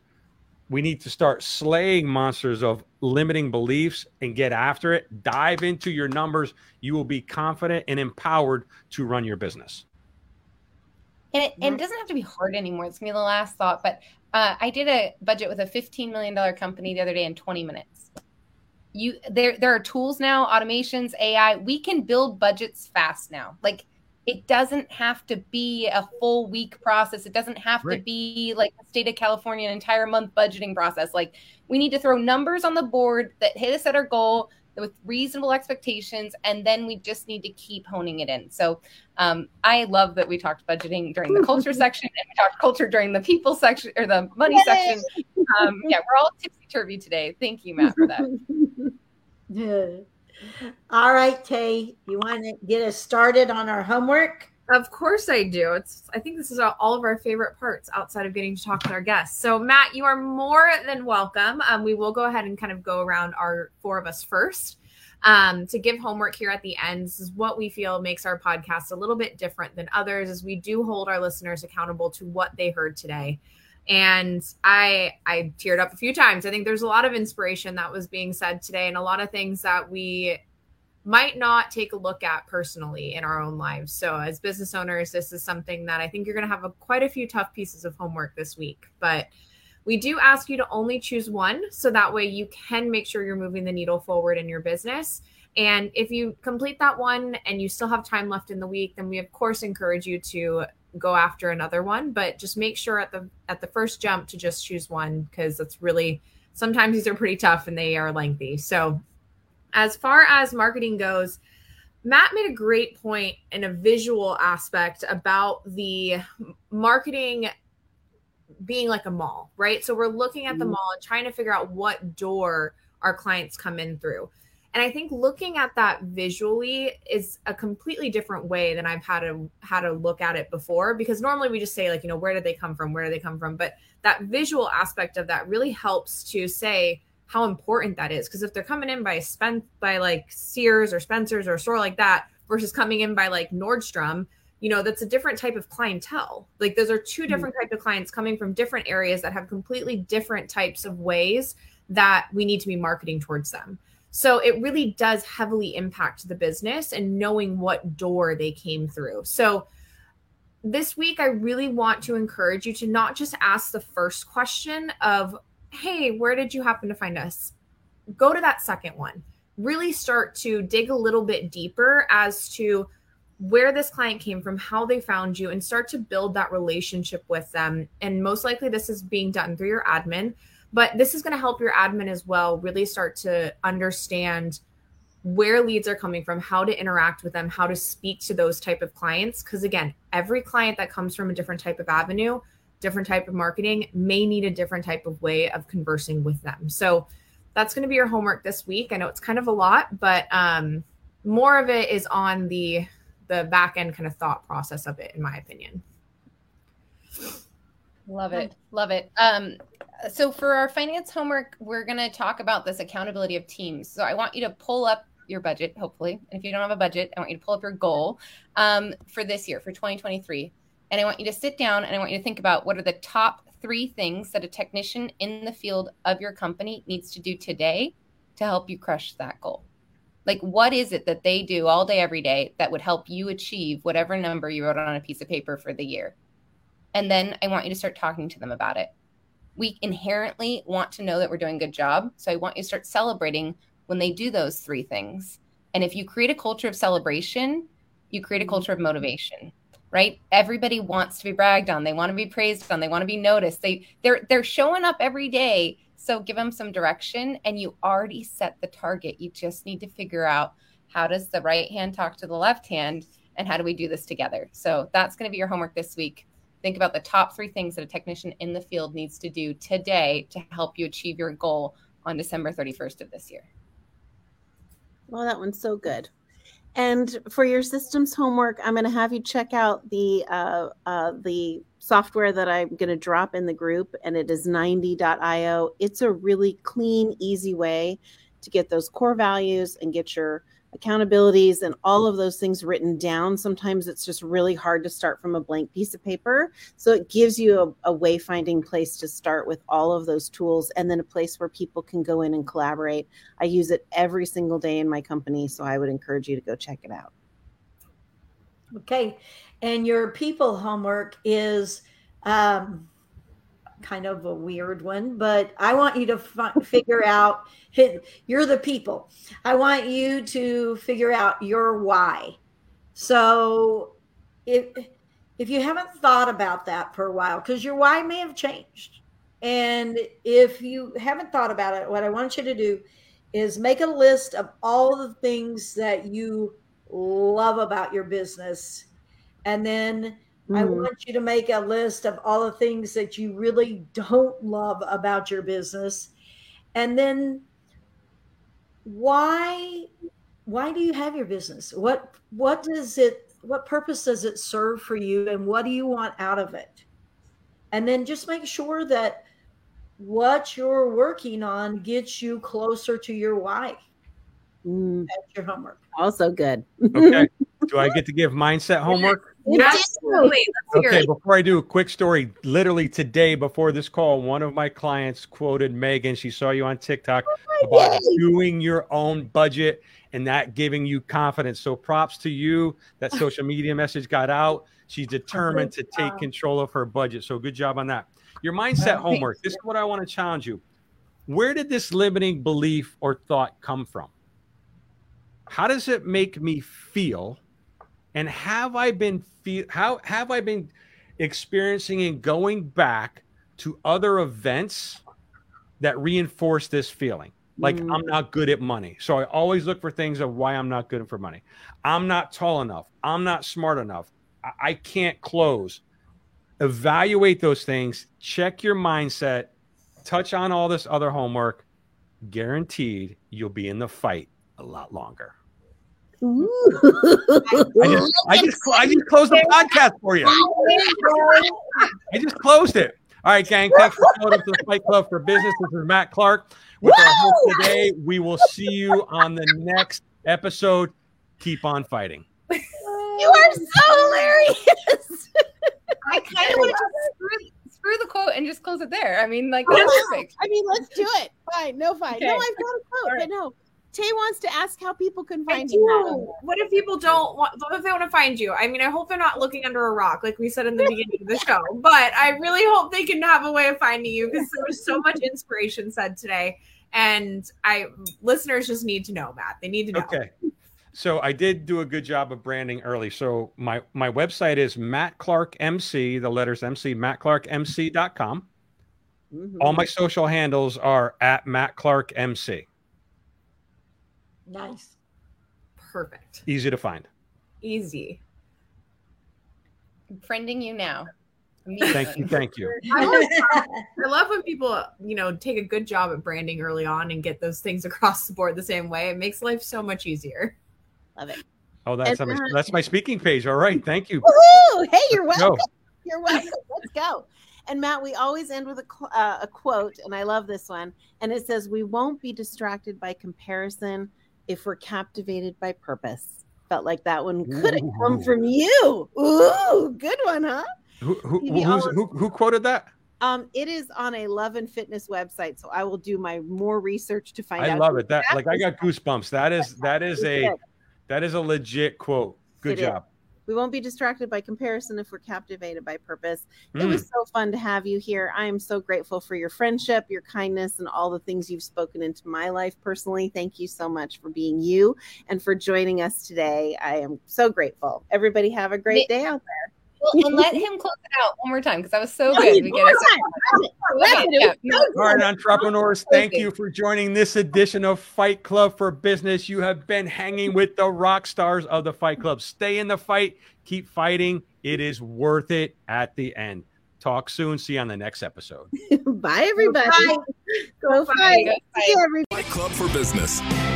we need to start slaying monsters of limiting beliefs and get after it. Dive into your numbers. You will be confident and empowered to run your business. And it, and it doesn't have to be hard anymore. It's gonna be the last thought, but uh, I did a budget with a $15 million company the other day in 20 minutes. you there there are tools now, automations, AI. We can build budgets fast now. Like it doesn't have to be a full week process. It doesn't have Right. to be like the state of California an entire month budgeting process. Like we need to throw numbers on the board that hit us at our goal with reasonable expectations, and then we just need to keep honing it in. So um, I love that we talked budgeting during the culture section and we talked culture during the people section or the money section. Um, yeah, we're all tipsy turvy today. Thank you, Matt, for that. Yeah. All right, Tay, you want to get us started on our homework? Of course I do. It's I think this is all of our favorite parts outside of getting to talk with our guests. So Matt, you are more than welcome. Um, we will go ahead and kind of go around our four of us first. Um, to give homework here at the end. This is what we feel makes our podcast a little bit different than others, is we do hold our listeners accountable to what they heard today. And I I teared up a few times. I think there's a lot of inspiration that was being said today, and a lot of things that we might not take a look at personally in our own lives. So, as business owners, this is something that I think you're going to have a, quite a few tough pieces of homework this week. But we do ask you to only choose one so that way you can make sure you're moving the needle forward in your business. And if you complete that one and you still have time left in the week, then we of course encourage you to go after another one, but just make sure at the at the first jump to just choose one because it's really sometimes these are pretty tough and they are lengthy. So as far as marketing goes, Matt made a great point in a visual aspect about the marketing being like a mall, right? So we're looking at the Mhm. mall and trying to figure out what door our clients come in through. And I think looking at that visually is a completely different way than I've had to had to look at it before because normally we just say like, you know, where did they come from? Where did they come from? But that visual aspect of that really helps to say how important that is because if they're coming in by spent by like Sears or Spencer's or a store like that versus coming in by like Nordstrom, you know, that's a different type of clientele. Like those are two hmm. different types of clients coming from different areas that have completely different types of ways that we need to be marketing towards them. So it really does heavily impact the business and knowing what door they came through. So this week, I really want to encourage you to not just ask the first question of, hey, where did you happen to find us? Go to that second one. Really start to dig a little bit deeper as to where this client came from, how they found you, and start to build that relationship with them. And most likely, this is being done through your admin, but this is going to help your admin as well really start to understand where leads are coming from how to interact with them how to speak to those type of clients because again every client that comes from a different type of avenue different type of marketing may need a different type of way of conversing with them so that's going to be your homework this week i know it's kind of a lot but um more of it is on the the back end kind of thought process of it in my opinion Love it. Love it. Um, so for our finance homework, we're going to talk about this accountability of teams. So I want you to pull up your budget, hopefully. And if you don't have a budget, I want you to pull up your goal um, for this year, for 2023. And I want you to sit down and I want you to think about what are the top three things that a technician in the field of your company needs to do today to help you crush that goal. Like, what is it that they do all day, every day that would help you achieve whatever number you wrote on a piece of paper for the year? And then I want you to start talking to them about it. We inherently want to know that we're doing a good job. So I want you to start celebrating when they do those three things. And if you create a culture of celebration, you create a culture of motivation, right? Everybody wants to be bragged on. They want to be praised on. They want to be noticed. They they're they're showing up every day. So give them some direction and you already set the target. You just need to figure out how does the right hand talk to the left hand and how do we do this together? So that's going to be your homework this week. Think about the top three things that a technician in the field needs to do today to help you achieve your goal on December 31st of this year. Well, that one's so good. And for your systems homework, I'm going to have you check out the uh, uh, the software that I'm going to drop in the group, and it is 90.io. It's a really clean, easy way to get those core values and get your accountabilities and all of those things written down. Sometimes it's just really hard to start from a blank piece of paper. So it gives you a, a wayfinding place to start with all of those tools and then a place where people can go in and collaborate. I use it every single day in my company. So I would encourage you to go check it out. Okay. And your people homework is um, kind of a weird one, but I want you to fi- figure out. You're the people. I want you to figure out your why. So, if if you haven't thought about that for a while, because your why may have changed, and if you haven't thought about it, what I want you to do is make a list of all the things that you love about your business, and then I Mhm. want you to make a list of all the things that you really don't love about your business. And then why why do you have your business? What what does it what purpose does it serve for you and what do you want out of it? And then just make sure that what you're working on gets you closer to your why. Mm, That's your homework. also good. Okay. Do I get to give mindset homework? Absolutely. Okay, it. before I do a quick story, literally today before this call, one of my clients quoted Megan. She saw you on TikTok about doing your own budget and that giving you confidence. So props to you. That social media message got out. She's determined to take control of her budget. So good job on that. Your mindset homework. This is what I want to challenge you. Where did this limiting belief or thought come from? How does it make me feel? And have I been feel how have I been experiencing and going back to other events that reinforce this feeling? Like Mm. I'm not good at money. So I always look for things of why I'm not good for money. I'm not tall enough. I'm not smart enough. I, I can't close. Evaluate those things, check your mindset, touch on all this other homework. Guaranteed you'll be in the fight a lot longer. Ooh. I just, I just, I just closed the podcast for you. I just closed it. All right, gang. Thanks for showing up to the Fight Club for Business. This is Matt Clark with our host today. We will see you on the next episode. Keep on fighting. you are so hilarious. I kind of want to just screw, screw the quote and just close it there. I mean, like that's perfect. I mean, let's do it. Fine, no fine. No, I've got a quote, All but no. Tay wants to ask how people can find you. What if people don't want? What if they want to find you? I mean, I hope they're not looking under a rock, like we said in the beginning of the show. But I really hope they can have a way of finding you because there was so much inspiration said today, and I listeners just need to know, Matt. They need to know. Okay. So I did do a good job of branding early. So my my website is Matt Clark MC, the letters MC, mattclarkmc.com. Mhm. All my social handles are at Matt Clark MC. Nice. Perfect. Easy to find. Easy. I'm friending you now. Thank you. Thank you. I love when people, you know, take a good job at branding early on and get those things across the board the same way. It makes life so much easier. Love it. Oh, that's And, my, uh, that's my speaking page. All right. Thank you. Woohoo! Hey, you're Go. welcome. You're welcome. Let's go. And Matt, we always end with a, uh, a quote, and I love this one. And it says, We won't be distracted by comparison if we're captivated by purpose. Felt like that one could have come from you. Ooh, good one, huh? Who who, who's, who who quoted that? Um, it is on a love and fitness website, so I will do my more research to find I out. love it. That like I got goosebumps. That is that is a that is a legit quote. Good It is. Job. We won't be distracted by comparison if we're captivated by purpose. It Mm. was so fun to have you here. I am so grateful for your friendship, your kindness, and all the things you've spoken into my life personally. Thank you so much for being you and for joining us today. I am so grateful. Everybody have a great day out there. Well, and let him close it out one more time because that was so No, good. you- We get it. Wrap it. It Yeah, so All right, entrepreneurs, thank you for joining this edition of Fight Club for Business. You have been hanging with the rock stars of the Fight Club. Stay in the fight, keep fighting. It is worth it at the end. Talk soon. See you on the next episode. Bye, everybody. Bye. Go Bye. fight. Go fight. See you, everybody. Fight Club for Business.